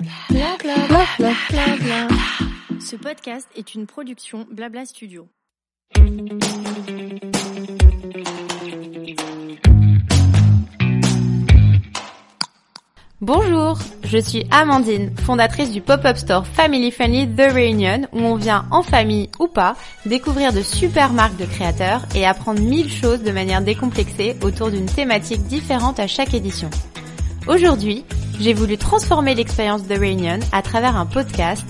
Bla bla bla. Ce podcast est une production Blabla Studio. Bonjour, je suis Amandine, fondatrice du pop-up store Family Friendly The Reunion où on vient en famille ou pas découvrir de super marques de créateurs et apprendre mille choses de manière décomplexée autour d'une thématique différente à chaque édition. Aujourd'hui, j'ai voulu transformer l'expérience The Reunion à travers un podcast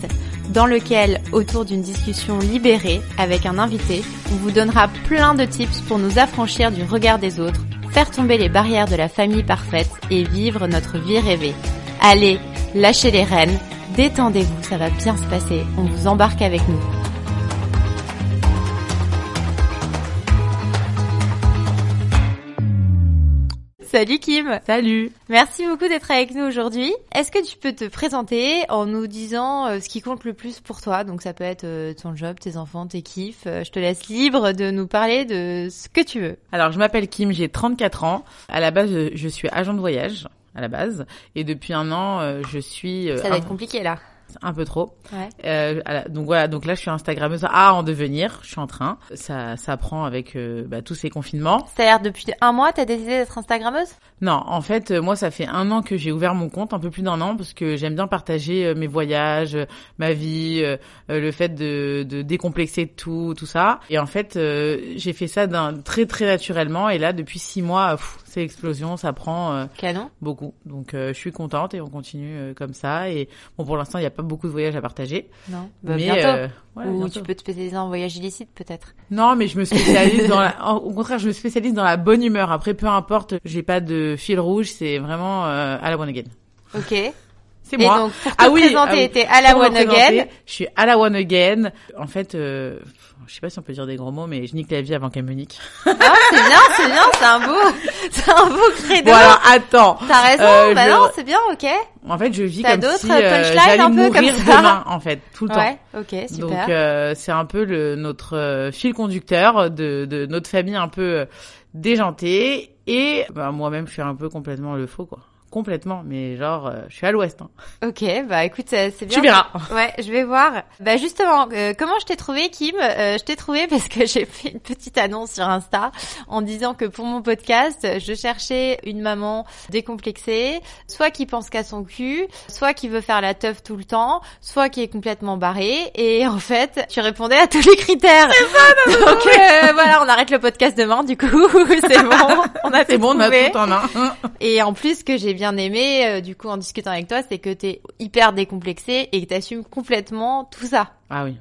dans lequel, autour d'une discussion libérée avec un invité, on vous donnera plein de tips pour nous affranchir du regard des autres faire tomber les barrières de la famille parfaite et vivre notre vie rêvée. Allez, lâchez les rênes, détendez-vous, ça va bien se passer, on vous embarque avec nous. Salut Kim Salut Merci beaucoup d'être avec nous aujourd'hui. Est-ce que tu peux te présenter en nous disant euh, ce qui compte le plus pour toi? Donc ça peut être euh, ton job, tes enfants, tes kiffs. Euh, je te laisse libre de nous parler de ce que tu veux. Alors je m'appelle Kim, j'ai 34 ans. À la base, je, je suis agent de voyage à la base et depuis un an, je suis... Ça va être compliqué là un peu trop. Ouais. Euh, donc voilà, donc là je suis Instagrammeuse à en devenir, je suis en train. Ça, ça prend avec euh, bah, tous ces confinements. C'est-à-dire depuis un mois, t'as décidé d'être Instagrammeuse? Non, en fait, euh, moi ça fait un an que j'ai ouvert mon compte, un peu plus d'un an, parce que j'aime bien partager euh, mes voyages, ma vie, le fait de, de décomplexer tout, tout ça. Et en fait, j'ai fait ça d'un très très naturellement. Et là, depuis six mois, c'est l'explosion, ça prend Canon. beaucoup. Donc je suis contente et on continue comme ça. Et bon, pour l'instant, il n'y a pas beaucoup de voyages à partager. Non, bah, mais bientôt. euh, Ou bientôt. tu peux te spécialiser en voyage illicite peut-être. Non, mais je me spécialise dans la... au contraire, je me spécialise dans la bonne humeur. Après, peu importe, j'ai pas de fil rouge, c'est vraiment euh, à la one again. Ok. C'est moi. donc pour te ah oui, présenter, ah oui. t'es à la one again. Je suis à la one again. En fait, euh, je sais pas si on peut dire des gros mots, mais je nique la vie avant qu'elle me nique. Ah, c'est bien, c'est bien, c'est un beau, c'est un beau credo. Alors, attends. T'as raison, Euh, bah je- non, c'est bien, ok. En fait, je vis comme si euh, j'allais un peu comme mourir ça demain, en fait, tout le temps. Ouais, ok, super. Donc euh, c'est un peu le notre euh, fil conducteur de, de notre famille un peu euh, déjantée et bah, moi-même je suis un peu complètement le faux quoi. Complètement, mais genre euh, je suis à l'ouest. Hein. Ok, bah écoute, euh, c'est bien. Tu verras. Ouais, je vais voir. Bah justement, euh, comment je t'ai trouvé, Kim Euh, Je t'ai trouvé parce que j'ai fait une petite annonce sur Insta en disant que pour mon podcast, je cherchais une maman décomplexée, soit qui pense qu'à son cul, soit qui veut faire la teuf tout le temps, soit qui est complètement barrée. Et en fait, tu répondais à tous les critères. C'est ça. Donc euh, voilà, on arrête le podcast demain. Du coup, c'est bon, on a C'est bon, on a tout en main. Et en plus, que j'ai bien aimé, euh, du coup, en discutant avec toi, c'est que t'es hyper décomplexé et que t'assumes complètement tout ça. Ah oui.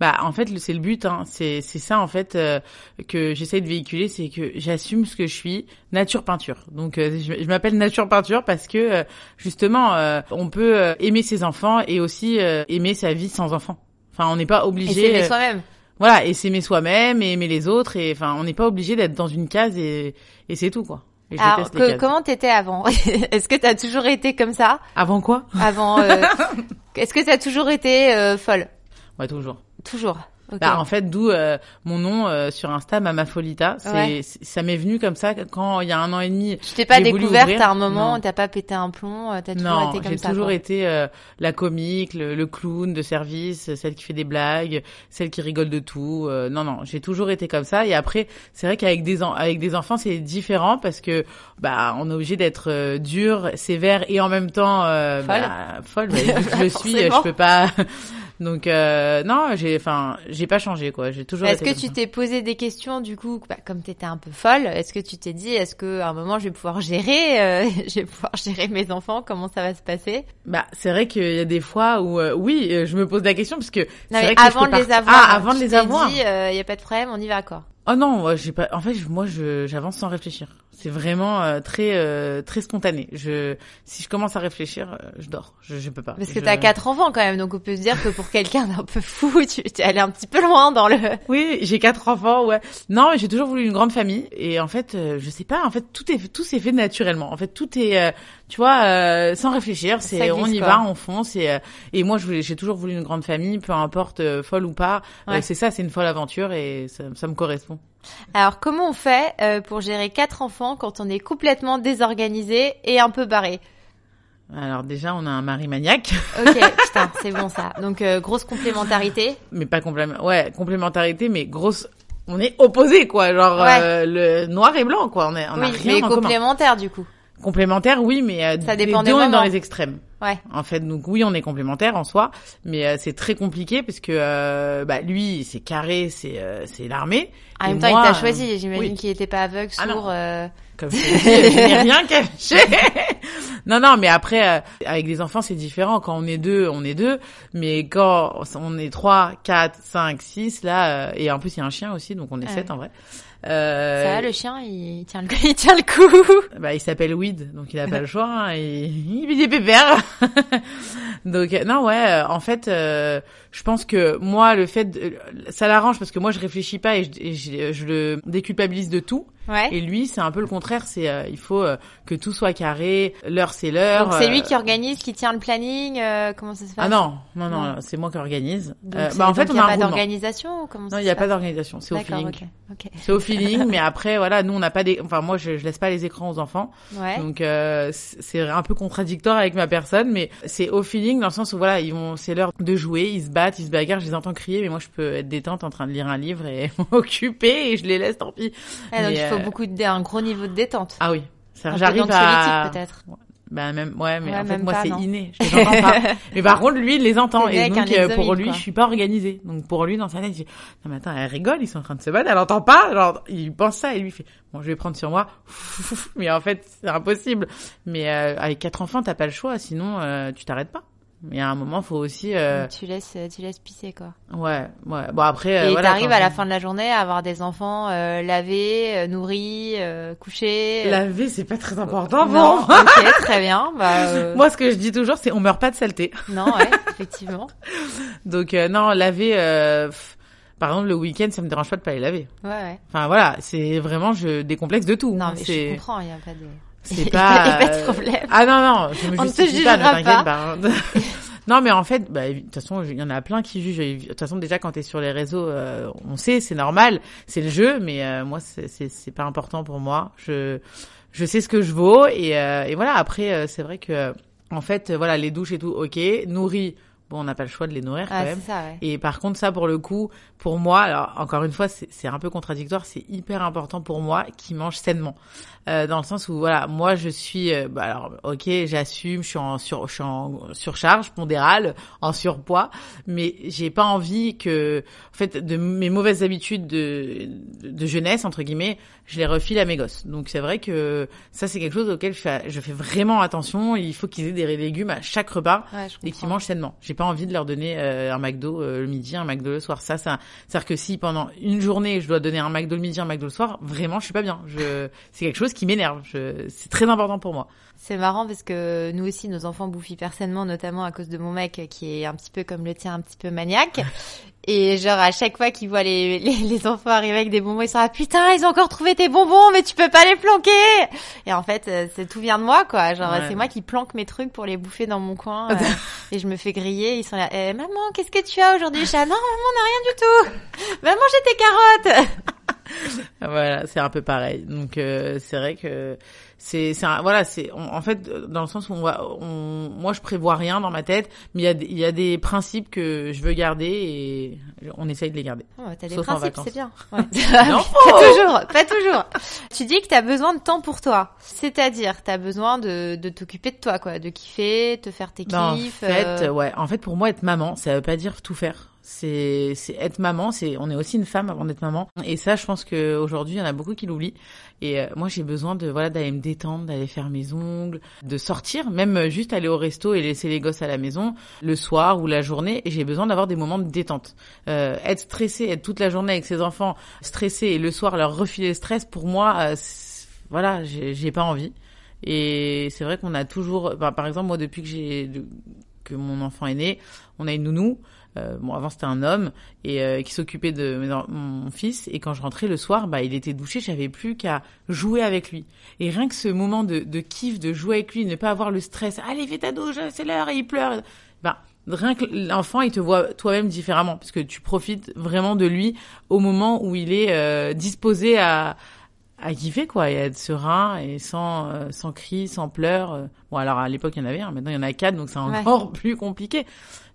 Bah en fait c'est le but hein. c'est c'est ça en fait euh, que j'essaie de véhiculer c'est que j'assume ce que je suis nature peinture. Donc euh, je, je m'appelle nature peinture parce que euh, justement on peut aimer ses enfants et aussi aimer sa vie sans enfants. Enfin on n'est pas Et obligé s'aimer euh, soi-même. voilà et s'aimer soi-même et aimer les autres et enfin on n'est pas obligé d'être dans une case et et c'est tout quoi. Et je Alors, que- comment t'étais avant? Est-ce que t'as toujours été comme ça? Avant quoi? Avant euh, Est-ce que t'as toujours été euh, folle? Ouais toujours. Toujours. Ok. Bah, en fait, d'où euh, mon nom euh, sur Insta, Mama Folita. C'est, Ouais. ça m'est venu comme ça quand il y a un an et demi. tu t'es pas j'ai découverte à un moment, t'as pas pété un plomb, euh, t'as toujours Non, été comme j'ai ça. toujours quoi. été euh, la comique, le, le clown de service, celle qui fait des blagues, celle qui rigole de tout. euh, non, non, j'ai toujours été comme ça. Et après, c'est vrai qu'avec des avec des enfants, c'est différent parce que bah on est obligé d'être euh, dur, sévère et en même temps euh, Folle. bah, folle. bah, je suis, je peux pas. Donc euh, non, j'ai enfin j'ai pas changé quoi. J'ai toujours. Est-ce que tu t'es posé des questions du coup, bah, comme t'étais un peu folle, est-ce que tu t'es dit, est-ce que à un moment je vais pouvoir gérer, euh, je vais pouvoir gérer mes enfants, comment ça va se passer? Bah, c'est vrai qu'il y a des fois où, euh, oui, euh, je me pose la question parce que Non, c'est mais vrai que avant je de les avoir, Ah, avant de tu les avoir. il y a pas de problème, on y va quoi. Oh non, j'ai pas. En fait, moi, je j'avance sans réfléchir. C'est vraiment euh, très euh, très spontané. Je si je commence à réfléchir, euh, je dors. Je je peux pas. Parce que Je- t'as quatre enfants quand même, donc on peut se dire que pour quelqu'un d'un peu fou, tu es allé un petit peu loin dans le. Oui, j'ai quatre enfants, ouais. Non, j'ai toujours voulu une grande famille et en fait, euh, je sais pas, en fait, tout est tout s'est fait naturellement. En fait, tout est euh, tu vois euh, sans réfléchir, c'est on y quoi. va, on fonce et euh, et moi je voulais j'ai toujours voulu une grande famille, peu importe euh, folle ou pas. Euh, Ouais. c'est ça, c'est une folle aventure et ça, ça me correspond. Alors comment on fait euh, pour gérer quatre enfants quand on est complètement désorganisé et un peu barré? Alors déjà, on a un mari maniaque, Ok, putain, c'est bon ça. Donc euh, grosse complémentarité. mais pas complément. Ouais, complémentarité, mais grosse. On est opposés, quoi. Genre Ouais. euh, le noir et blanc, quoi. On est, on a oui, rien mais en commun. complémentaire du coup. Complémentaire, oui, mais euh, Ça les dépend des on est dans les extrêmes. Ouais. En fait, donc oui, on est complémentaires en soi, mais euh, c'est très compliqué parce que euh, bah, lui, c'est carré, c'est c'est l'armée. En même temps, moi, il t'a choisi. J'imagine oui. qu'il était pas aveugle, Ah sourd. euh, Comme je te dis, je n'ai rien caché. non, non, mais après, avec des enfants, c'est différent. Quand on est deux, on est deux. Mais quand on est trois, quatre, cinq, six, là, et en plus, il y a un chien aussi, donc on est Ah sept en vrai. Euh, Ça va, le chien, il tient le, il tient le coup. bah, il s'appelle Weed, donc il a pas le choix. Hein, il vit des pépères. donc non, ouais. euh, En fait, euh, je pense que moi, le fait, de- ça l'arrange parce que moi, je réfléchis pas et je, et je- je le déculpabilise de tout. Ouais. Et lui, c'est un peu le contraire. C'est euh, il faut euh, que tout soit carré. L'heure, c'est l'heure. Donc c'est euh, lui qui organise, qui tient le planning. euh, comment ça se passe Ah non, non, non, Non. c'est moi qui organise. Donc, Euh, bah en fait, on a a pas d'organisation Non, il se y a pas d'organisation. C'est au feeling. ok, ok. C'est au feeling, mais après, voilà, nous on n'a pas des. Enfin, moi, je, je laisse pas les écrans aux enfants. Ouais. Donc euh, c'est c'est un peu contradictoire avec ma personne, mais c'est au feeling dans le sens où voilà, ils vont, c'est l'heure de jouer, ils se battent, ils se bagarrent, je les entends crier, mais moi je peux être détente en train de lire un livre et m'occuper et je les laisse, tant pis. Ouais, donc Mais, il faut euh, beaucoup de, un gros niveau de détente. Ah oui, ça, j'arrive à. peut-être. Bah même ouais mais Ouais, en fait moi c'est inné, je les entends pas. mais par contre lui il les entend et donc euh, pour lui quoi. je suis pas organisée. Donc pour lui dans sa tête il dit non mais attends elle rigole ils sont en train de se battre elle entend pas genre il pense ça et lui il fait bon je vais prendre sur moi mais en fait c'est impossible. Mais euh, avec quatre enfants t'as pas le choix sinon euh, tu t'arrêtes pas. Mais à un moment faut aussi euh, tu laisses, tu laisses pisser quoi. ouais ouais bon après euh, Et voilà, t'arrives à la fin de la journée à avoir des enfants euh, lavés, euh, nourris, euh, couchés. laver c'est pas très important non, ok, très bien. Bah, euh, Moi ce que je dis toujours c'est on meurt pas de saleté. non, ouais, effectivement. Donc euh, non, laver euh, pff, par exemple le week-end, ça me dérange pas de pas les laver. Ouais, ouais. Enfin voilà, c'est vraiment je décomplexe de tout. Non, mais je comprends, il y a pas de. C'est pas a pas de euh, problème. Ah non non, je me On justifie pas, ne t'inquiète pas. pas. non mais en fait, bah, de toute façon, il y en a plein qui jugent. De toute façon, déjà quand t'es sur les réseaux, euh, on sait, c'est normal, c'est le jeu, mais euh, moi c'est pas important pour moi. Je je sais ce que je vaux et euh, et voilà. Après, c'est vrai que en fait, voilà, les douches et tout, ok, nourris. Bon, on n'a pas le choix de les nourrir quand Ah, même. c'est ça, ouais. Et par contre, ça, pour le coup, pour moi, alors encore une fois, c'est c'est un peu contradictoire, c'est hyper important pour moi qu'ils mangent sainement. Euh, dans le sens où, voilà, moi, je suis, euh, bah, alors, ok, j'assume, je suis en sur, je suis en surcharge pondérale, en surpoids, mais j'ai pas envie que, en fait, de mes mauvaises habitudes de, de jeunesse entre guillemets, je les refile à mes gosses. Donc c'est vrai que ça, c'est quelque chose auquel je fais, je fais vraiment attention. Il faut qu'ils aient des légumes à chaque repas Ouais, et qui comprends. mangent sainement. J'ai pas envie de leur donner euh, un McDo euh, le midi, un McDo le soir. Ça, ça, c'est-à-dire que si pendant une journée je dois donner un McDo le midi, un McDo le soir, vraiment, je suis pas bien. Je, c'est quelque chose qui m'énerve. Je, c'est très important pour moi. C'est marrant parce que nous aussi, nos enfants bouffent hyper sainement, notamment à cause de mon mec qui est un petit peu comme le tien, un petit peu maniaque. Et genre à chaque fois qu'il voit les, les, les enfants arriver avec des bonbons, ils sont ah putain ils ont encore trouvé tes bonbons mais tu peux pas les planquer. Et en fait euh, c'est tout vient de moi quoi. Genre Ouais. c'est moi qui planque mes trucs pour les bouffer dans mon coin euh, et je me fais griller. Ils sont là Eh, maman qu'est-ce que tu as aujourd'hui Je dis, Ah non maman on n'a rien du tout. Va manger tes carottes. Voilà, c'est un peu pareil. Donc euh, c'est vrai que c'est voilà, c'est en fait dans le sens où on va on, moi je prévois rien dans ma tête, mais il y a des- il y a des principes que je veux garder et on essaye de les garder. Oh, t'as des Sauf en principes, vacances. c'est bien. Ouais. Non. pas toujours, pas toujours. Tu dis que t'as besoin de temps pour toi. C'est-à-dire, t'as besoin de, de t'occuper de toi, quoi. De kiffer, te faire tes Ben, en kiffs. fait, euh, ouais, en fait pour moi être maman, ça veut pas dire tout faire. C'est être maman, c'est on est aussi une femme avant d'être maman et ça je pense que aujourd'hui il y en a beaucoup qui l'oublient et euh, moi j'ai besoin de voilà d'aller me détendre, d'aller faire mes ongles, de sortir, même juste aller au resto et laisser les gosses à la maison le soir ou la journée et j'ai besoin d'avoir des moments de détente. Euh, être stressé, être toute la journée avec ses enfants stressé et le soir leur refiler le stress pour moi euh, voilà, j'ai pas envie. Et c'est vrai qu'on a toujours, par exemple, moi, depuis que j'ai, que mon enfant est né, on a une nounou. Euh, bon, avant c'était un homme et euh, qui s'occupait de mon fils. Et quand je rentrais le soir, bah, il était douché. J'avais plus qu'à jouer avec lui. Et rien que ce moment de, de kiff, de jouer avec lui, ne pas avoir le stress. Allez, fais ta douche, c'est l'heure, et il pleure. Bah, rien que l'enfant, il te voit toi-même différemment parce que tu profites vraiment de lui au moment où il est euh, disposé à à kiffer quoi et à être serein et sans euh, sans cris sans pleurs euh. bon alors à l'époque il y en avait un maintenant il y en a quatre donc c'est Ouais. encore plus compliqué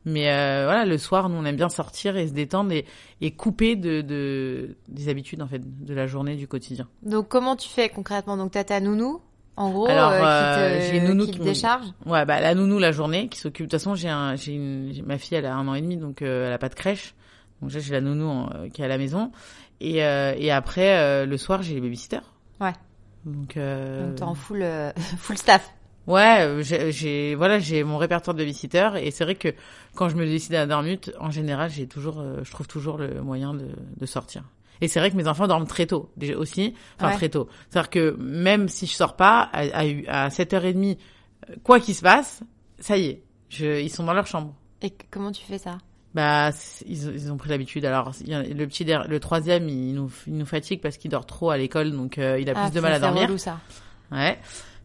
mais euh, voilà le soir nous on aime bien sortir et se détendre et, et couper de, de des habitudes en fait de la journée du quotidien Donc comment tu fais concrètement? Donc t'as ta nounou, en gros, Alors, euh, euh, qui te, j'ai une nounou qui qui te me- décharge? ouais bah la nounou la journée qui s'occupe de toute façon j'ai un j'ai une ma fille elle a un an et demi donc euh, elle a pas de crèche donc là j'ai la nounou en- euh, qui est à la maison et euh, et après euh, le soir j'ai les babysitters Ouais. donc euh, Donc t'es en full, euh, full staff. Ouais, j'ai, voilà, j'ai mon répertoire de babysitter et c'est vrai que quand je me décide à dormir, en général, j'ai toujours, euh, je trouve toujours le moyen de, de sortir. Et c'est vrai que mes enfants dorment très tôt, déjà aussi, enfin Ouais. très tôt. C'est-à-dire que même si je sors pas à, à, à 7h30, euh, quoi qu'il se passe, ça y est, je, ils sont dans leur chambre. Et comment tu fais ça? Bah, c'est- ils, ont- ils ont pris l'habitude. Alors, le petit, le troisième, il nous, il nous fatigue parce qu'il dort trop à l'école, donc euh, il a Ah, plus de mal à c'est dormir. relou, ça. Ouais.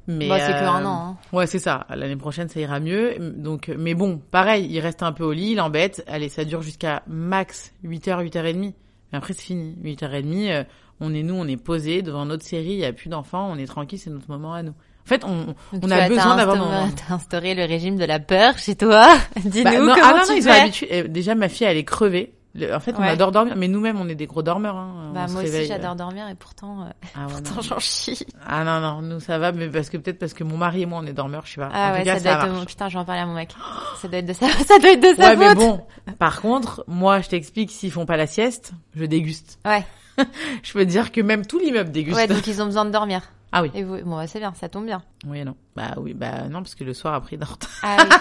Mais Bah, c'est que euh, un an. Hein. Ouais, c'est ça. L'année prochaine, ça ira mieux. Donc, mais bon, pareil, il reste un peu au lit, il embête. Allez, ça dure jusqu'à max 8h, 8h30. Mais après, c'est fini. 8h30, euh, on est nous, on est posé devant notre série, il y a plus d'enfants, on est tranquille, c'est notre moment à nous. En fait, on, on a besoin d'avoir. T'as instauré le régime de la peur chez toi? Dis-nous Bah, non, comment ah non, non, tu ils ont fais. l'habitude. Euh, Déjà, ma fille, elle est crevée. Le- en fait, on Ouais. adore dormir, mais nous-mêmes, on est des gros dormeurs. Hein. Bah on moi aussi j'adore euh. dormir et pourtant, euh, Ah, ouais, pourtant j'en chie. ah non, non, nous ça va, mais parce que peut-être parce que mon mari et moi, on est dormeurs, je sais pas. Ah en ouais, tout cas, ça doit être mon... Putain, je vais en parler à mon mec. Ça doit être de sa, ça doit être de sa Ouais, mais bon. Par contre, moi, je t'explique, s'ils font pas la sieste, je déguste. Ouais. Je peux te dire que même tout l'immeuble déguste. Ouais, donc ils ont besoin de dormir. Ah oui. Et vous, bon, bah, c'est bien, ça tombe bien. Oui, non. Bah oui, bah non, parce que le soir après, ils dorment. Ah oui.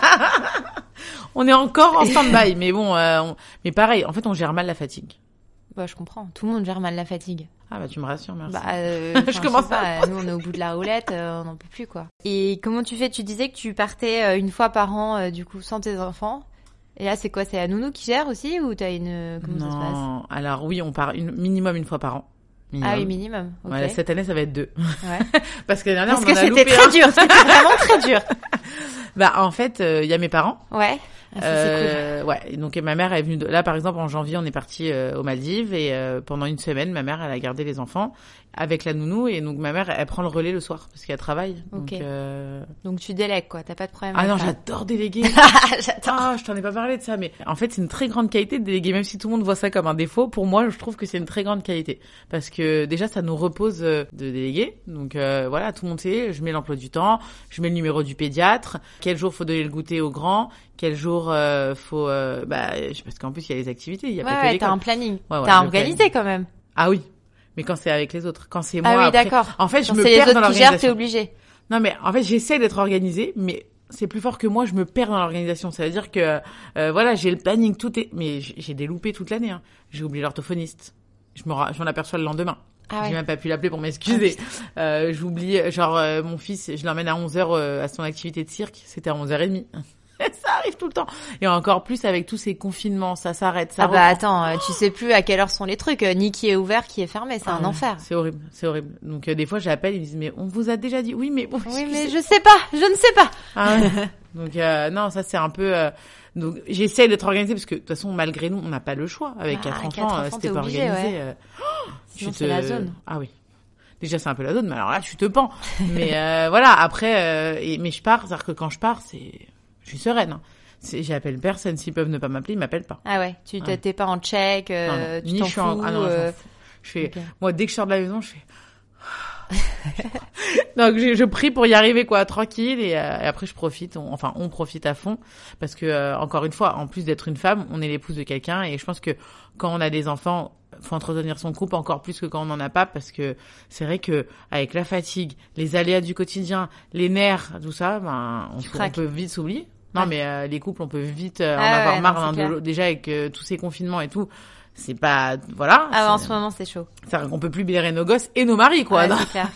On est encore en stand-by, mais bon, euh, on- mais pareil, en fait, on gère mal la fatigue. bah, je comprends. Tout le monde gère mal la fatigue. Ah bah tu me rassures, merci. Bah, euh, Je commence pas, Nous, on est au bout de la roulette, euh, on n'en peut plus, quoi. Et comment tu fais? Tu disais que tu partais une fois par an, du coup, sans tes enfants. Et là, c'est quoi? C'est la nounou qui gère aussi ou t'as une comment ça se passe? Non, alors oui, on part une, minimum une fois par an. Minimum. Ah oui, minimum. Voilà, cette année, ça va être deux. Ouais. Parce que l'année dernière, Parce on que en a c'était très dur. C'était vraiment très dur. Bah en fait, il y a mes parents. Ouais. Ah, ça, c'est cool. Euh, ouais, donc et ma mère est venue de... là par exemple en janvier on est parti euh, aux Maldives et euh, pendant une semaine ma mère elle a gardé les enfants avec la nounou et donc ma mère elle prend le relais le soir parce qu'elle travaille. Donc, euh, Donc tu délègues, quoi. T'as pas de problème. ah non j'adore déléguer. J'adore. Ah je t'en ai pas parlé de ça mais en fait c'est une très grande qualité de déléguer même si tout le monde voit ça comme un défaut pour moi je trouve que c'est une très grande qualité parce que déjà ça nous repose euh, de déléguer donc euh, voilà tout le monde sait je mets l'emploi du temps je mets le numéro du pédiatre quel jour faut donner le goûter aux grands quel jour euh, faut euh, bah parce qu'en plus il y a les activités il y a Ouais, pas que ouais, t'as un planning. Ouais, t'as organisé planning. quand même. ah oui mais quand c'est avec les autres quand c'est moi Ah oui, après- d'accord. en fait je Quand me c'est les perds dans autres qui gèrent, t'es l'organisation obligé. non mais en fait j'essaie d'être organisée mais c'est plus fort que moi, je me perds dans l'organisation. Ça veut dire que euh, voilà, j'ai le planning, tout est, mais j'ai j'ai des loupés toute l'année. Hein. J'ai oublié l'orthophoniste. Je me, ra- j'en aperçois le lendemain. Ah J'ai ouais. même pas pu l'appeler pour m'excuser. euh, J'oublie, genre euh, mon fils, je l'emmène à 11h à son activité de cirque, c'était à 11h30. ça arrive tout le temps. Et encore plus avec tous ces confinements, ça s'arrête, ça Ah bah reprend. attends, euh, tu sais plus à quelle heure sont les trucs, euh, ni qui est ouvert, qui est fermé, c'est Ah un ouais, enfer. C'est horrible, c'est horrible. Donc euh, des fois j'appelle, ils me disent mais on vous a déjà dit oui mais bon. Oui, mais je sais pas, je ne sais pas. Ah ouais. Donc euh, non, ça c'est un peu. euh, donc j'essaie d'être organisée parce que de toute façon malgré nous on n'a pas le choix avec Ah, quatre quatre enfants, c'était pas obligé, organisé. ouais. Sinon, tu c'est la zone. Ah oui. Déjà c'est un peu la zone, mais alors là tu te pends. mais euh, voilà après, euh, et, mais je pars, c'est-à-dire que quand je pars c'est, suis sereine. hein. J'appelle personne, s'ils peuvent ne pas m'appeler, ils m'appellent pas. Ah ouais, tu Ouais. t'es pas en check, Non, euh, non. tu Ni t'en je fous. suis en- ah non, je euh. Je fais, ok. moi dès que je sors de la maison, je fais. Donc je, je prie pour y arriver quoi, tranquille et, euh, et après je profite, on- enfin on profite à fond parce que euh, encore une fois, en plus d'être une femme, on est l'épouse de quelqu'un et je pense que quand on a des enfants, faut entretenir son couple encore plus que quand on n'en a pas parce que c'est vrai que avec la fatigue, les aléas du quotidien, les nerfs, tout ça, ben on, Tu on peut vite s'oublier. Non Ouais. mais euh, les couples, on peut vite euh, en Ah ouais, avoir marre c'est l'un de clair. l'autre. Déjà avec euh, tous ces confinements et tout, c'est pas voilà. Ah ouais, en ce moment c'est chaud. qu'on peut plus libérer nos gosses et nos maris, quoi. Ouais, non, clair.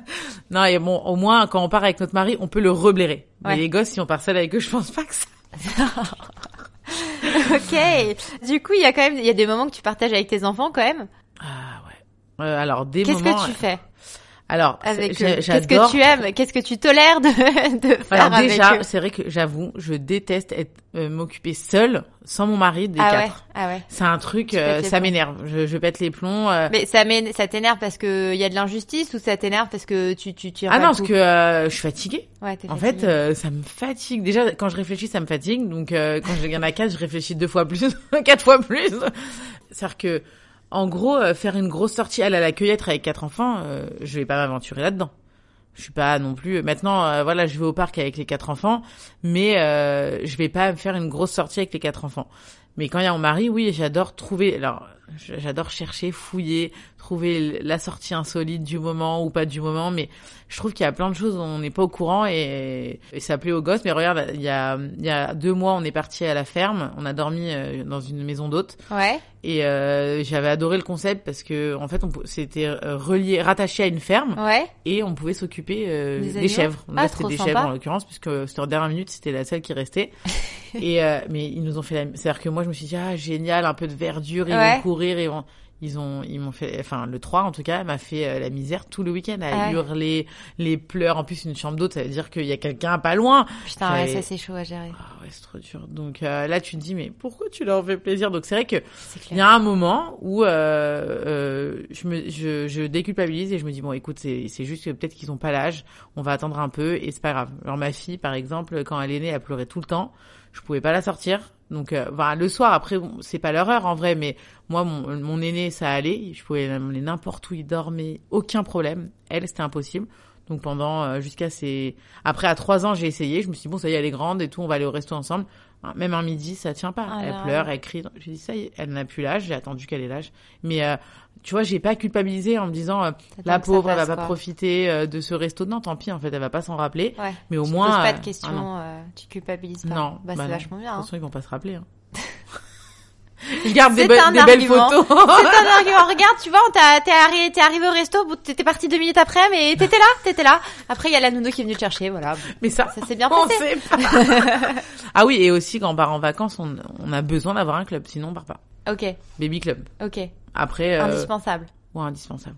non, et bon, au moins, quand on part avec notre mari, on peut le reblairer. Mais les gosses, si on part seul avec eux, je pense pas que ça... ok. Du coup, il y a quand même, il y a des moments que tu partages avec tes enfants quand même? Ah, ouais. Euh, alors, des Qu'est-ce moments... que tu fais? Alors, avec j'a- Qu'est-ce que tu aimes Qu'est-ce que tu tolères de, de faire Alors déjà, c'est vrai que j'avoue, je déteste être euh, m'occuper seule sans mon mari des Ah ouais, ah ouais. C'est un truc, euh, ça m'énerve. Je, je pète les plombs. euh. Mais ça ça t'énerve parce que il y a de l'injustice ou ça t'énerve parce que tu tu tu Ah non, parce que euh, je suis fatiguée. ouais, t'es En fatiguée. fait, euh, ça me fatigue. Déjà, quand je réfléchis, ça me fatigue. Donc, euh, quand il y en a quatre, je réfléchis deux fois plus, quatre fois plus. C'est-à-dire que, en gros, euh, faire une grosse sortie à la cueillette avec quatre enfants, euh, je vais pas m'aventurer là-dedans. Je suis pas non plus. Maintenant, euh, voilà, je vais au parc avec les quatre enfants, mais euh, je vais pas faire une grosse sortie avec les quatre enfants. Mais quand il y a mon mari, oui, j'adore trouver. Alors, j'adore chercher, fouiller, trouver la sortie insolite du moment ou pas du moment. Mais je trouve qu'il y a plein de choses dont on n'est pas au courant et, et ça plaît aux gosses. Mais regarde, il y a il y a deux mois, on est parti à la ferme. On a dormi euh, dans une maison d'hôtes Ouais. Et euh, j'avais adoré le concept parce que en fait, on c'était euh, relié, rattaché à une ferme Ouais. et on pouvait s'occuper euh, Des chèvres. Ah, Là, c'était des sympa. chèvres en l'occurrence puisque c'était en dernière minute, c'était la seule qui restait. et euh, mais ils nous ont fait la c'est-à-dire que moi je me suis dit ah génial, un peu de verdure, ils Ouais. vont courir, ils vont ils ont ils m'ont fait enfin le 3 en tout cas m'a fait euh, la misère tout le week-end à Ouais. hurler, les pleurs en plus une chambre d'hôte, ça veut dire qu'il y a quelqu'un pas loin. Putain, ouais, ça c'est chaud à gérer. Ah ouais, c'est trop dur. Donc euh, là tu te dis mais pourquoi tu leur fais plaisir? Donc c'est vrai que il y a un moment où euh, euh, je me je, je déculpabilise et je me dis bon écoute c'est c'est juste que peut-être qu'ils ont pas l'âge, on va attendre un peu et c'est pas grave. Alors ma fille par exemple quand elle est née elle pleurait tout le temps, je pouvais pas la sortir. Donc euh, le soir après c'est pas leur heure en vrai mais moi mon, mon aîné ça allait, je pouvais l'amener n'importe où il dormait, aucun problème. Elle c'était impossible. Donc pendant euh, jusqu'à ses après à trois ans j'ai essayé, je me suis dit bon ça y est elle est grande et tout, on va aller au resto ensemble. Hein, Même un midi ça tient pas, Ah elle là. pleure, elle crie. J'ai dit ça y est, elle n'a plus l'âge, j'ai attendu qu'elle ait l'âge. Mais euh, tu vois j'ai pas culpabilisé en me disant euh, la pauvre elle va passe, pas quoi. profiter euh, de ce resto. Non tant pis en fait elle va pas s'en rappeler. Ouais. Mais au tu moins poses pas euh, de questions, ah euh, tu culpabilises pas. Non, bah, bah c'est vachement bien. hein. Attention ils vont pas se rappeler. Hein. je garde des, C'est be- un des belles photos. C'est un argument. Regarde, tu vois, t'es arrivé, t'es arrivé au resto, t'étais parti deux minutes après, mais t'étais là, t'étais là. Après, il y a la nounou qui est venue te chercher, voilà. Mais ça, Ça s'est bien passé. pas. ah oui et aussi quand on part en vacances on, on a besoin d'avoir un club sinon on part pas. Ok, Baby club. ok. Après euh, Indispensable. ouais, indispensable.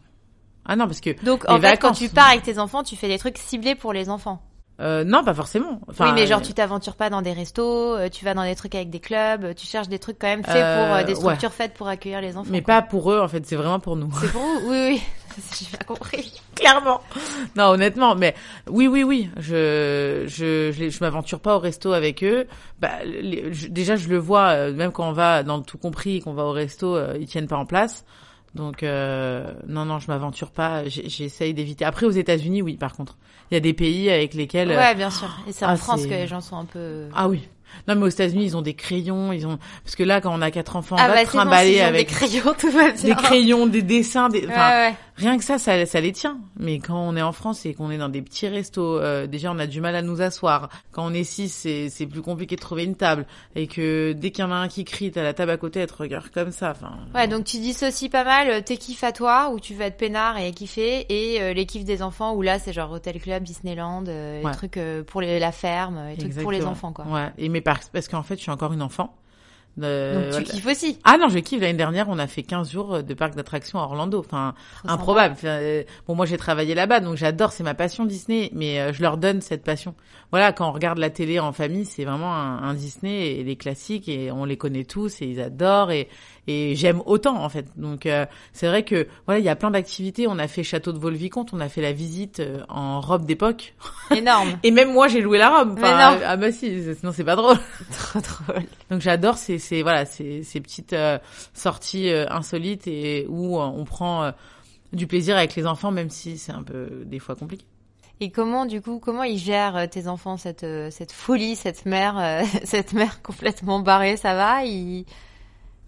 Ah non parce que Donc, en fait, quand vacances, tu pars avec tes enfants, tu fais des trucs ciblés pour les enfants. Euh, non pas forcément. Enfin, oui, mais genre, euh, tu t'aventures pas dans des restos, euh, tu vas dans des trucs avec des clubs, tu cherches des trucs quand même faits Euh, pour, euh, des ouais. structures faites pour accueillir les enfants. mais quoi. pas pour eux en fait, c'est vraiment pour nous. C'est pour vous? Oui, oui. J'ai bien compris. Clairement. Non, honnêtement, mais oui, oui, oui. Je, je, je, je m'aventure pas au resto avec eux. Bah, les- je- déjà, je le vois, même quand on va dans le tout compris, qu'on va au resto, ils tiennent pas en place. Donc, euh, non, non, je m'aventure pas. J'essaye d'éviter. Après, aux États-Unis, oui, par contre, il y a des pays avec lesquels. euh, Ouais, bien sûr. Et c'est en ah, France que les gens sont un peu... Ah oui. Non, mais aux États-Unis, ils ont des crayons, ils ont parce que là, quand on a quatre enfants, ah on va bah bon, trimballer avec des crayons, tout va bien. des crayons, des dessins, des. Ouais, ouais. Rien que ça, ça, ça les tient. Mais quand on est en France et qu'on est dans des petits restos, euh, déjà on a du mal à nous asseoir. Quand on est six, c'est c'est plus compliqué de trouver une table. Et que dès qu'il y en a un qui crie, t'as la table à côté, elle te regarde comme ça. Enfin. Ouais, donc tu dissocies pas mal euh, tes kiffs à toi, où tu vas être peinard et kiffer, et euh, les kiffs des enfants, où là c'est genre Hotel Club, Disneyland, euh, les Ouais. trucs euh, pour les, la ferme, les trucs pour les enfants, quoi. Ouais. Et mais parce, parce qu'en fait, je suis encore une enfant. Euh, Donc tu voilà. kiffes aussi. Ah non, je kiffe. L'année dernière, on a fait 15 jours de parc d'attractions à Orlando. Enfin, Trop improbable. Enfin, euh, bon, moi j'ai travaillé là-bas, donc j'adore, c'est ma passion Disney, mais euh, je leur donne cette passion. Voilà, quand on regarde la télé en famille, c'est vraiment un, un Disney et les classiques et on les connaît tous et ils adorent et et j'aime autant en fait. Donc euh, c'est vrai que voilà, il y a plein d'activités. On a fait Château de Vaux-le-Vicomte, on a fait la visite euh, en robe d'époque Énorme. et même moi j'ai loué la robe. Enfin, ah bah si, sinon c'est pas drôle. trop drôle. Donc j'adore ces, ces voilà ces, ces petites euh, sorties euh, insolites et où on prend du plaisir avec les enfants même si c'est un peu des fois compliqué. Et comment, du coup, comment ils gèrent tes enfants cette cette folie, cette mère, cette mère complètement barrée, ça va? Ils,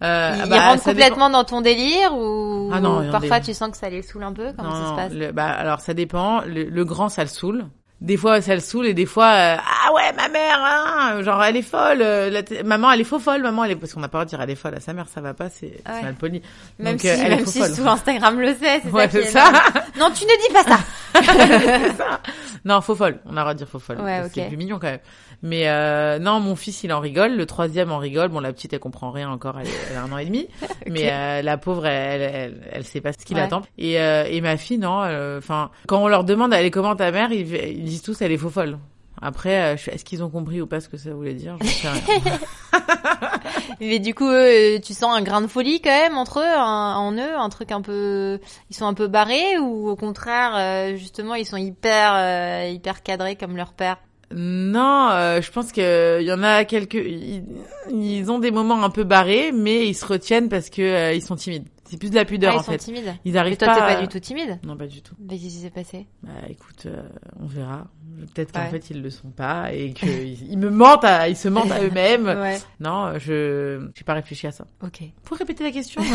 Euh, ils bah, rentrent complètement dans ton délire ou Ah non, parfois tu sens que ça les saoule un peu? Comment Non, ça se passe? le- bah, alors ça dépend. Le, le grand ça le saoule. des fois ça le saoule et des fois euh, ah ouais ma mère hein, genre elle est folle euh, la maman elle est faux folle maman elle est parce qu'on n'a pas le droit de dire elle est folle à sa mère ça va pas c'est Ah ouais. mal poli Même Donc, si, euh, elle est même faux si folle. tout Instagram le sait, c'est Ouais, ça qui est ça. Non, tu ne dis pas ça. non faux folle. On a le droit de dire faux folle Ouais, c'est ok. plus mignon quand même. Mais euh, non mon fils il en rigole. Le troisième en rigole. Bon la petite elle comprend rien encore. Elle, elle a un an et demi. Mais euh, la pauvre elle, elle, elle, sait pas ce qu'il Ouais. attend. Et euh, et ma fille non euh, enfin quand on leur demande elle est comment ta mère ils, ils disent tous elle est faux folle après, euh, est-ce qu'ils ont compris ou pas ce que ça voulait dire? Je sais rien. Mais du coup, eux, tu sens un grain de folie quand même entre eux, un- en eux, un truc un peu, ils sont un peu barrés ou au contraire, euh, justement, ils sont hyper, euh, hyper cadrés comme leur père? Non, euh, je pense que il y en a quelques. Ils, ils ont des moments un peu barrés, mais ils se retiennent parce que euh, ils sont timides. C'est plus de la pudeur Ah, ils en sont fait. timides. Ils Mais arrivent toi, pas. t'es à- pas du tout timide? Non, pas du tout. Mais qu'est-ce qui s'est passé? Bah écoute, euh, on verra. Peut-être qu'en Ouais. fait ils le sont pas et qu'ils ils me mentent, à, ils se mentent à eux-mêmes. Ouais. Non, je j'ai pas réfléchi à ça. Ok. Pour répéter la question.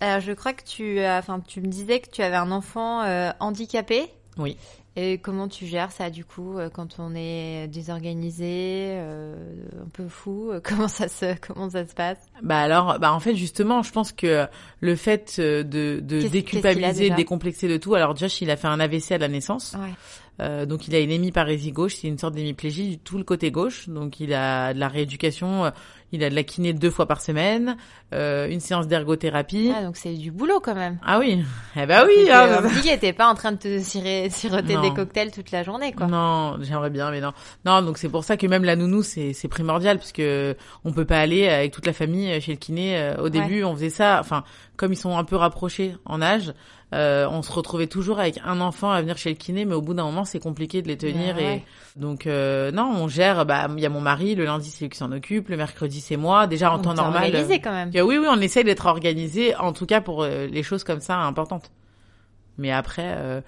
Alors, je crois que tu, as- enfin, tu me disais que tu avais un enfant euh, handicapé. Oui. Et comment tu gères ça du coup euh, quand on est désorganisé, euh, un peu fou euh, Comment ça se, comment ça se passe? Bah alors, bah en fait justement, je pense que le fait euh, de, de déculpabiliser, de décomplexer de tout. Alors Josh, il a fait un AVC à la naissance. Ouais. Euh, donc il a une hémiparésie gauche, c'est une sorte d'hémiplégie du tout le côté gauche. Donc il a de la rééducation, euh, il a de la kiné deux fois par semaine, euh, une séance d'ergothérapie. Ah, donc c'est du boulot quand même. Ah oui, eh ben oui. Hein, impliqué, t'es pas en train de te sirer- siroter Non. des cocktails toute la journée, quoi. Non, j'aimerais bien, mais non. Non, donc c'est pour ça que même la nounou, c'est c'est primordial, puisque on peut pas aller avec toute la famille chez le kiné. Euh, Au début, on faisait ça. Enfin, comme ils sont un peu rapprochés en âge, euh, on se retrouvait toujours avec un enfant à venir chez le kiné, mais au bout d'un moment, c'est compliqué de les tenir. Ouais, et ouais. donc euh, non, on gère. Bah, il y a mon mari. Le lundi, c'est lui qui s'en occupe. Le mercredi, c'est moi. Déjà en Donc, temps normal. organisé euh, quand même. que oui, oui, on essaye d'être organisé, en tout cas pour euh, les choses comme ça importantes. Mais après, euh,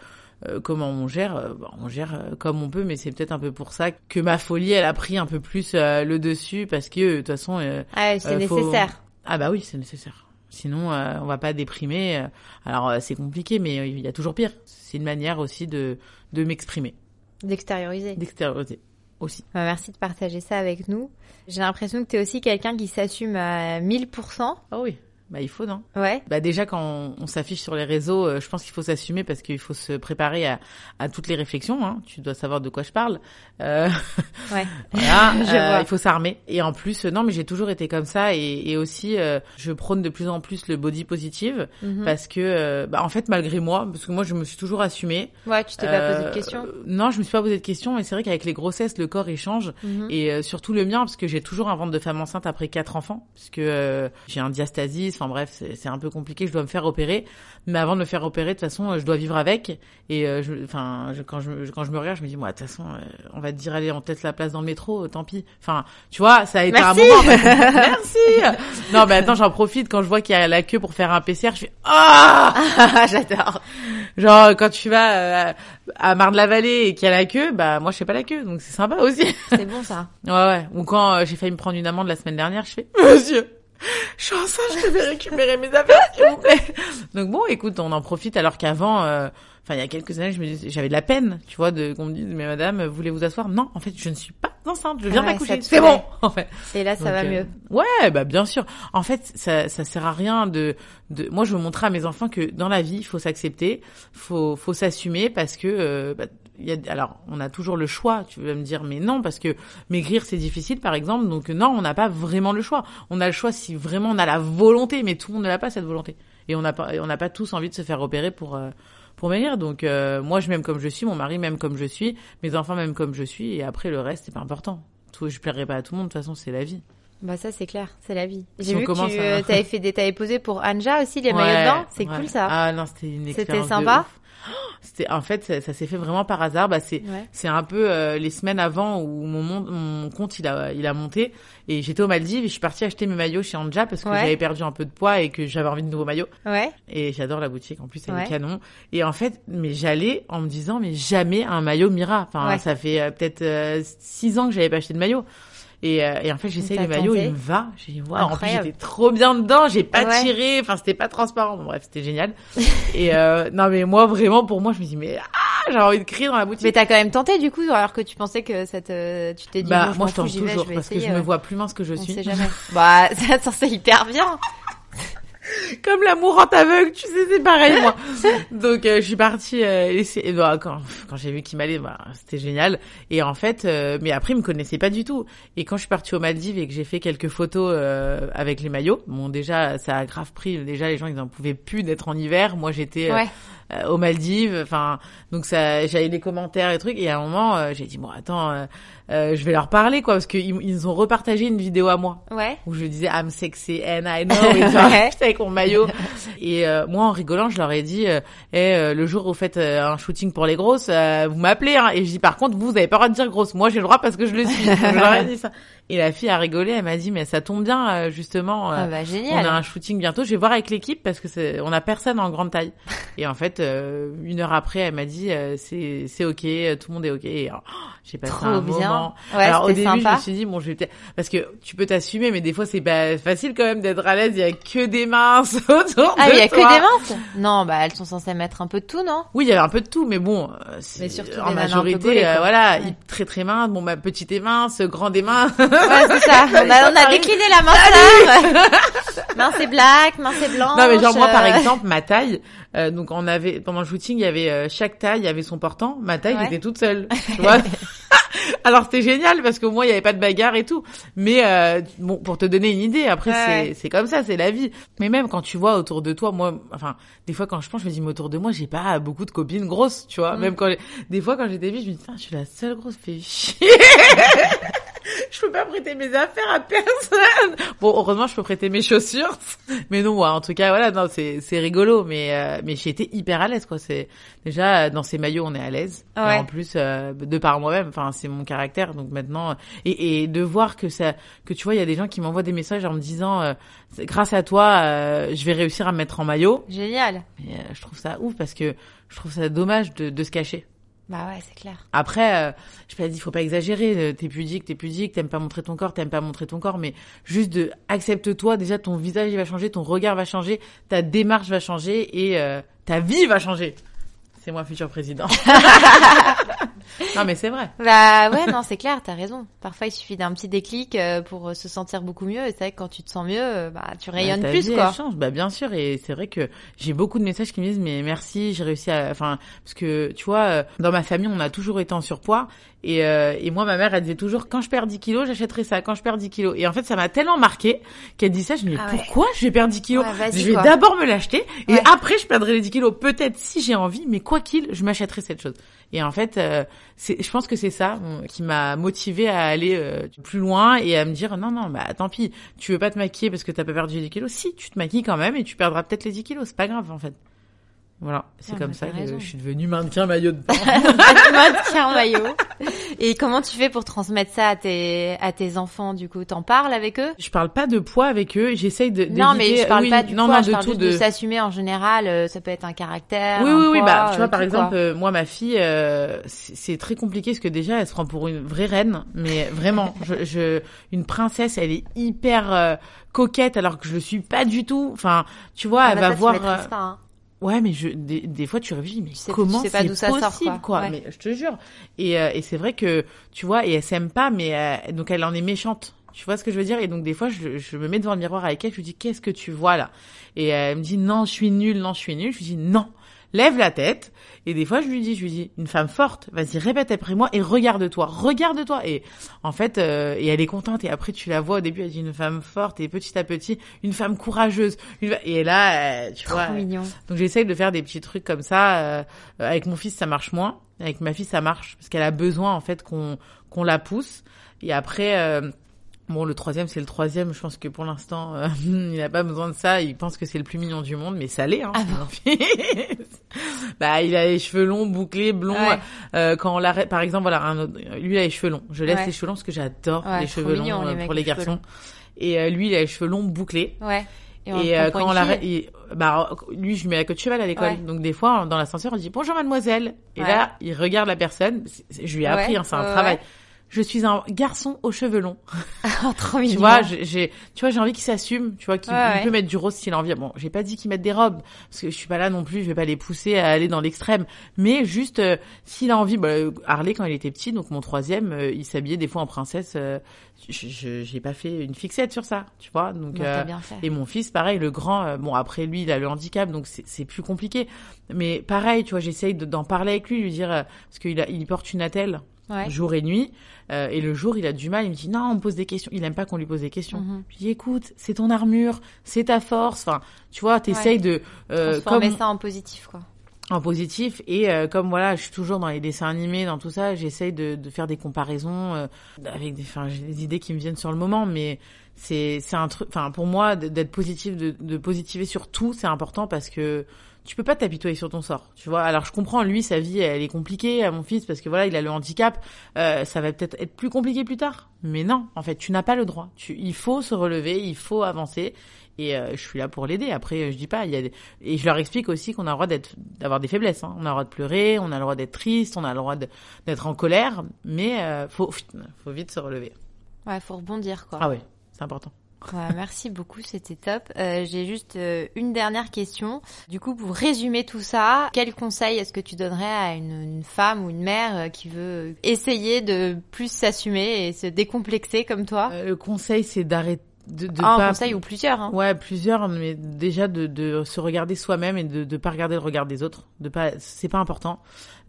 euh, comment on gère euh, bah, On gère euh, comme on peut, mais c'est peut-être un peu pour ça que ma folie, elle a pris un peu plus le dessus, parce que de toute façon, Ah, c'est faut- nécessaire. ah bah oui, c'est nécessaire. Sinon, euh, on va pas déprimer. euh. Alors euh, c'est compliqué, mais il y a toujours pire. C'est une manière aussi de de m'exprimer, D'extérioriser. d'extérioriser aussi. Bah, merci de partager ça avec nous. J'ai l'impression que t'es aussi quelqu'un qui s'assume à 1000%. Ah oui, bah il faut non? Ouais. Bah déjà quand on, on s'affiche sur les réseaux, euh, je pense qu'il faut s'assumer parce qu'il faut se préparer à, à toutes les réflexions. Hein. Tu dois savoir de quoi je parle. Euh, Ouais. voilà, Je euh, vois. il faut s'armer. Et en plus, non, mais j'ai toujours été comme ça et, et aussi euh, je prône de plus en plus le body positive Mhm. parce que, bah, en fait, malgré moi, parce que moi je me suis toujours assumée. Ouais, tu t'es pas posé de questions? Non, je me suis pas posé de questions. Et c'est vrai qu'avec les grossesses, le corps il change Mhm. et surtout le mien parce que j'ai toujours un ventre de femme enceinte après quatre enfants parce que j'ai un diastasis enfin bref c'est un peu compliqué. Je dois me faire opérer. Mais avant de me faire opérer de toute façon euh, je dois vivre avec. Et euh, je enfin je- quand je quand je me regarde je me dis moi de toute façon euh, on va te dire allez on te laisse la place dans le métro tant pis. Enfin tu vois ça a été Merci. un moment merci. Non mais attends j'en profite. Quand je vois qu'il y a la queue pour faire un PCR je fais ah J'adore. genre quand tu vas euh, à Marne-la-Vallée et qu'il y a la queue bah moi je fais pas la queue. Donc c'est sympa aussi. C'est bon ça. Ouais, ouais. Ou quand j'ai failli me prendre une amende la semaine dernière, je fais Monsieur, je suis enceinte, je devais récupérer mes affaires, s'il vous plaît. Donc bon, écoute, on en profite alors qu'avant, euh, enfin il y a quelques années, je me disais, j'avais de la peine, tu vois, de qu'on me dise, mais madame, voulez-vous asseoir? Non, en fait, je ne suis pas enceinte, je viens Ah ouais, d'accoucher. C'est bon, en fait. Et là, ça Donc, va euh, mieux. Ouais, bah bien sûr. En fait, ça ça sert à rien de de moi je veux montrer à mes enfants que dans la vie, il faut s'accepter, faut faut s'assumer parce que euh, bah, alors on a toujours le choix, tu vas me dire mais non parce que maigrir c'est difficile par exemple. Donc non, on n'a pas vraiment le choix. On a le choix si vraiment on a la volonté, mais tout le monde ne l'a pas cette volonté. Et on n'a pas pas tous envie de se faire opérer pour euh, pour maigrir. Donc euh, moi je m'aime comme je suis, mon mari m'aime comme je suis, mes enfants m'aiment comme je suis et après le reste c'est pas important. Tout je plairai pas à tout le monde de toute façon, c'est la vie. Bah ça c'est clair, c'est la vie. J'ai vu que tu à- euh, t'avais fait des t'avais posé pour Anja aussi les maillots de bain, c'est ouais. cool ça. Ah non, c'était une C'était expérience de sympa. C'était en fait ça, ça s'est fait vraiment par hasard. Bah c'est Ouais. c'est un peu euh, les semaines avant où mon mon, compte il a il a monté et j'étais aux Maldives et je suis partie acheter mes maillots chez Anja parce que j'avais perdu un peu de poids et que j'avais envie de nouveaux maillots Ouais. et j'adore la boutique en plus elle Ouais. est canon et en fait mais j'allais en me disant mais jamais un maillot Mira. Enfin ça fait euh, peut-être euh, six ans que j'avais pas acheté de maillot. Et, euh, et en fait, j'essaye le maillot, il me va. J'ai dit, waouh, en plus, j'étais trop bien dedans, j'ai pas Ouais. tiré, enfin, c'était pas transparent. Bon, bref, c'était génial. et euh, non, mais moi, vraiment, pour moi, je me dis, mais ah, J'avais envie de crier dans la boutique. Mais t'as quand même tenté du coup, alors que tu pensais que ça te, tu t'es dit bah, bon, je moi je tente vais, toujours je vais parce que je me ouais. vois plus mince que je On suis. sait jamais. bah, ça c'est hyper bien. Comme l'amour rend aveugle, tu sais, c'est pareil moi. Donc euh, je suis partie euh, essayer- bah, quand quand j'ai vu qu'il m'allait, bah, c'était génial. Et en fait, euh, mais après il me connaissait pas du tout. Et quand je suis partie aux Maldives et que j'ai fait quelques photos euh, avec les maillots, bon déjà ça a grave pris. Déjà les gens ils en pouvaient plus d'être en hiver. Moi j'étais Ouais. Euh, aux Maldives. Enfin, donc ça, j'avais des commentaires et trucs. Et à un moment, euh, j'ai dit bon, attends, euh, euh, je vais leur parler quoi, parce qu'ils ils ont repartagé une vidéo à moi Ouais. où je disais I'm sexy and I know et vois, Ouais. avec mon maillot. Et euh, moi, en rigolant, je leur ai dit, euh, le jour où vous faites un shooting pour les grosses, euh, vous m'appelez. Hein. Et je dis par contre, vous, vous avez pas le droit de dire grosse. Moi, j'ai le droit parce que je le suis. Je leur ai dit ça. Et la fille a rigolé. Elle m'a dit, mais ça tombe bien euh, justement. euh, Ah bah on génial. a un shooting bientôt. Je vais voir avec l'équipe parce que c'est, on a personne en grande taille. Et en fait, euh, une heure après, elle m'a dit euh, c'est c'est ok, tout le monde est ok. Et, oh, j'ai passé Trop un bien. moment. Ouais, Alors au début, je me suis dit bon, je vais peut-être parce que tu peux t'assumer, mais des fois c'est pas facile quand même d'être à l'aise. Il y a que des minces autour Ah, de il y a toi. que des minces? Non, bah elles sont censées mettre un peu de tout, non? Oui, il y avait un peu de tout, mais bon, c'est- Mais surtout en majorité, euh, voilà, Ouais. très très mince. Bon, ma petite est mince, grand est mince. Ouais, c'est ça. On a, on a décliné la minceur. mince et black, mince et blanche. Non mais genre moi par euh, exemple ma taille euh, donc on avait pendant le shooting il y avait euh, chaque taille il y avait son portant ma taille Ouais. j'étais toute seule tu vois alors c'était génial parce qu'au moins il y avait pas de bagarre et tout mais euh, bon pour te donner une idée après Ouais. c'est c'est comme ça c'est la vie mais même quand tu vois autour de toi moi enfin des fois quand je pense je me dis mais autour de moi j'ai pas beaucoup de copines grosses tu vois Mm. même quand des fois quand j'étais fille je me dis Putain, je suis la seule grosse fait chier je peux pas prêter mes affaires à personne. Bon, heureusement, je peux prêter mes chaussures. Mais non, ouais, en tout cas, voilà, non, c'est c'est rigolo. Mais euh, mais j'ai été hyper à l'aise, quoi. C'est déjà euh, dans ces maillots, on est à l'aise. Et Ouais. en plus, euh, de par moi-même, enfin, c'est mon caractère. Donc maintenant, et, et de voir que ça, que tu vois, il y a des gens qui m'envoient des messages en me disant, euh, grâce à toi, euh, je vais réussir à me mettre en maillot. Génial. Et, euh, je trouve ça ouf parce que je trouve ça dommage de, de se cacher. Bah ouais, c'est clair. Après, euh, je pas dit, faut pas exagérer. euh, T'es pudique, t'es pudique, t'aimes pas montrer ton corps, t'aimes pas montrer ton corps, mais juste de accepte-toi. Déjà, ton visage il va changer, ton regard va changer, ta démarche va changer et euh, ta vie va changer. C'est moi, futur président. non, mais c'est vrai. Bah ouais, non, c'est clair, t'as raison. Parfois, il suffit d'un petit déclic euh, pour euh, se sentir beaucoup mieux. Et c'est vrai que quand tu te sens mieux, euh, bah tu rayonnes Bah, ta plus, vie, quoi. Elle change, bah bien sûr, et c'est vrai que j'ai beaucoup de messages qui me disent mais merci, j'ai réussi à, enfin parce que tu vois, dans ma famille on a toujours été en surpoids et euh, et moi ma mère elle disait toujours quand je perds 10 kilos j'achèterai ça, quand je perds 10 kilos et en fait ça m'a tellement marqué qu'elle dit ça, je me dis Ah ouais. pourquoi je vais perdre 10 kilos, Ouais, je vais d'abord me l'acheter et après je perdrai les 10 kilos peut-être si j'ai envie, mais quoi qu'il je m'achèterai cette chose. Et en fait, euh, je pense que c'est ça qui m'a motivé à aller euh, plus loin et à me dire non non bah tant pis, tu veux pas te maquiller parce que t'as pas perdu 10 kilos? Si tu te maquilles quand même et tu perdras peut-être les 10 kilos, c'est pas grave en fait. Voilà, c'est Ah, comme ça que je suis devenue mannequin maillot de bain. Tiens, maillot. Et comment tu fais pour transmettre ça à tes à tes enfants du coup? T'en parles avec eux? Je parle pas de poids avec eux, j'essaye de Non, mais je parle oui, pas du non, poids, non, je de parle tout de de s'assumer en général. euh, ça peut être un caractère. Oui, un oui, oui, bah, tu vois, euh, par exemple, euh, moi, ma fille, euh, c'est très compliqué parce que déjà, elle se prend pour une vraie reine, mais vraiment, je, je, une princesse, elle est hyper coquette alors que je le suis pas du tout. Enfin, tu vois, Ah, elle bah, va ça, voir. Ouais, mais je des, des fois tu réfléchis, mais Tu sais- comment tu sais pas c'est possible, sort, quoi. Ouais. Mais je te jure. Et, euh, et c'est vrai que tu vois, et elle s'aime pas, mais euh, donc elle en est méchante. Tu vois ce que je veux dire? Et donc des fois, je, je me mets devant le miroir avec elle, je lui dis qu'est-ce que tu vois là? Et euh, elle me dit non, je suis nulle, non, je suis nulle. Je lui dis non, lève la tête. Et des fois, je lui dis, je lui dis une femme forte, vas-y répète après moi et regarde-toi, regarde-toi. Et en fait, euh, et elle est contente. Et après, tu la vois au début, elle dit une femme forte et petit à petit, une femme courageuse. Une- Et là, euh, tu Trop vois. mignon. Donc j'essaye de faire des petits trucs comme ça. euh, euh, avec mon fils, ça marche moins. Avec ma fille, ça marche parce qu'elle a besoin en fait qu'on qu'on la pousse. Et après, euh, bon, le troisième, c'est le troisième. Je pense que pour l'instant, euh, il n'a pas besoin de ça. Il pense que c'est le plus mignon du monde, mais ça l'est. Hein, Ah bah, il a les cheveux longs, bouclés, blonds. Ouais. Euh, quand on l'arrête, par exemple, voilà, un autre, lui il a les cheveux longs. Je laisse Ouais. les cheveux longs parce que j'adore Ouais, les cheveux mignon, longs les euh, pour les garçons. longs. Et euh, lui, il a les cheveux longs, bouclés. Ouais. on Et, euh, prend quand on l'arrête, bah lui je lui mets la queue de cheval à l'école. Donc des fois dans l'ascenseur on dit bonjour mademoiselle. Et là il regarde la personne. Je lui ai appris, hein, c'est un travail. Je suis un garçon aux cheveux longs. Oh, trop tu vois, j'ai, tu vois, j'ai envie qu'il s'assume, tu vois, qu'il Ouais, il ouais. peut mettre du rose s'il a envie. Bon, j'ai pas dit qu'il mette des robes, parce que je suis pas là non plus, je vais pas les pousser à aller dans l'extrême. Mais juste, euh, s'il a envie, bah, euh, Harley quand il était petit, donc mon troisième, euh, il s'habillait des fois en princesse. euh, j'ai pas fait une fixette sur ça, tu vois. Donc, Bah, euh, t'as bien fait. et mon fils, pareil, le grand, bon après lui, il a le handicap, donc c'est plus compliqué. Mais pareil, tu vois, j'essaye de- d'en parler avec lui, lui dire parce qu'il a, il porte une attelle Ouais. jour et nuit, euh, et le jour, il a du mal. Il me dit non, on me pose des questions. Il aime pas qu'on lui pose des questions. Mhm. Je lui dis écoute, c'est ton armure, c'est ta force. Enfin, tu vois, t'essayes de euh, Transformer comme ça en positif, quoi. en positif et euh, comme voilà je suis toujours dans les dessins animés dans tout ça j'essaye de, de faire des comparaisons euh, avec des enfin j'ai des idées qui me viennent sur le moment mais c'est c'est un truc enfin pour moi d'être positif de, de positiver sur tout c'est important parce que tu peux pas t'apitoyer sur ton sort tu vois alors je comprends lui sa vie elle est compliquée à mon fils parce que voilà il a le handicap euh, ça va peut-être être plus compliqué plus tard mais non en fait tu n'as pas le droit tu il faut se relever il faut avancer et euh, je suis là pour l'aider. Après, je dis pas, il y a des... et je leur explique aussi qu'on a le droit d'être, d'avoir des faiblesses. Hein. On a le droit de pleurer, on a le droit d'être triste, on a le droit d'être en colère, mais euh, faut, faut vite se relever. Ouais, faut rebondir, quoi. Ah ouais, c'est important. Ouais, merci beaucoup, c'était top. Euh, J'ai juste euh, une dernière question. Du coup, pour résumer tout ça, quel conseil est-ce que tu donnerais à une, une femme ou une mère euh, qui veut essayer de plus s'assumer et se décomplexer comme toi? Euh, le conseil, c'est d'arrêter de, de Ah, Un pas. conseil ou plusieurs, hein. Ouais, plusieurs, mais déjà de, de se regarder soi-même et de ne pas regarder le regard des autres. De pas, c'est pas important.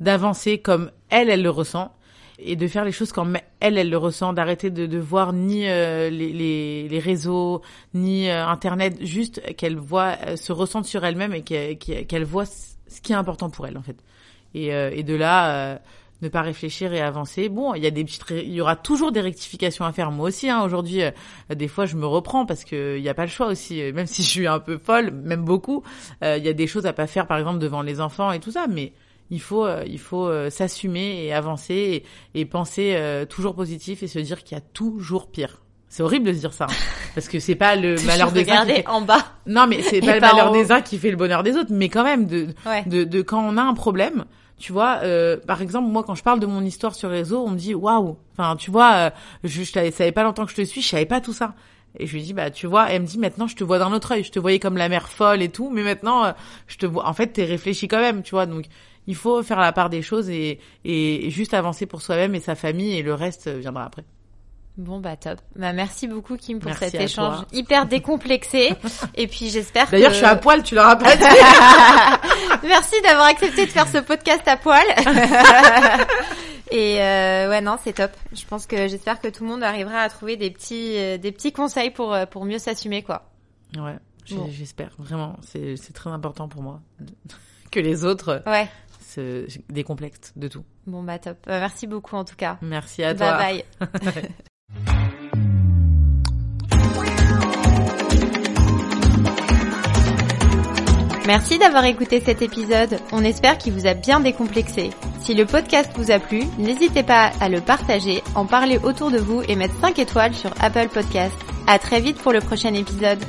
D'avancer comme elle, elle le ressent et de faire les choses comme elle, elle le ressent. D'arrêter de, de voir ni euh, les, les, les réseaux ni euh, Internet, juste qu'elle voit, euh, se ressente sur elle-même et qu'elle qu'elle voit ce qui est important pour elle en fait. Et, euh, et de là. euh, ne pas réfléchir et avancer. Bon, il y a des petites, il y aura toujours des rectifications à faire. Moi aussi, hein, aujourd'hui, euh, des fois, je me reprends parce que il y a pas le choix aussi. Euh, Même si je suis un peu folle, même beaucoup, euh, il y a des choses à pas faire, par exemple devant les enfants et tout ça. Mais il faut, euh, il faut euh, s'assumer et avancer et, et penser euh, toujours positif et se dire qu'il y a toujours pire. C'est horrible de se dire ça, hein, parce que c'est pas le malheur des uns. qui fait- en bas. Non, mais c'est pas le pas malheur des uns qui fait le bonheur des autres, mais quand même de, Ouais. de, de quand on a un problème, tu vois, euh, par exemple, moi, quand je parle de mon histoire sur les réseaux, on me dit, waouh, enfin, tu vois, euh, je, je savais- savais pas longtemps que je te suis, je savais pas tout ça. Et je lui dis, bah, tu vois, elle me dit, maintenant, je te vois d'un autre œil, je te voyais comme la mère folle et tout, mais maintenant, euh, je te vois, en fait, t'es réfléchi quand même, tu vois, donc, il faut faire la part des choses et, et, juste avancer pour soi-même et sa famille et le reste viendra après. Bon bah top. Bah merci beaucoup Kim pour Merci cet échange toi. hyper décomplexé. Et puis j'espère D'ailleurs, que... je suis à poil, tu l'auras pas dit. Merci d'avoir accepté de faire ce podcast à poil. Et euh, ouais non c'est top. Je pense que j'espère que tout le monde arrivera à trouver des petits euh, des petits conseils pour euh, pour mieux s'assumer quoi. Ouais, Bon. j'espère, vraiment, c'est c'est très important pour moi que les autres Ouais. Se décomplexent de tout. Bon bah top. Euh, merci beaucoup en tout cas. Merci à toi. Bye bye. Merci d'avoir écouté cet épisode. On espère qu'il vous a bien décomplexé. Si le podcast vous a plu, n'hésitez pas à le partager, en parler autour de vous et mettre 5 étoiles sur Apple Podcast. À très vite pour le prochain épisode.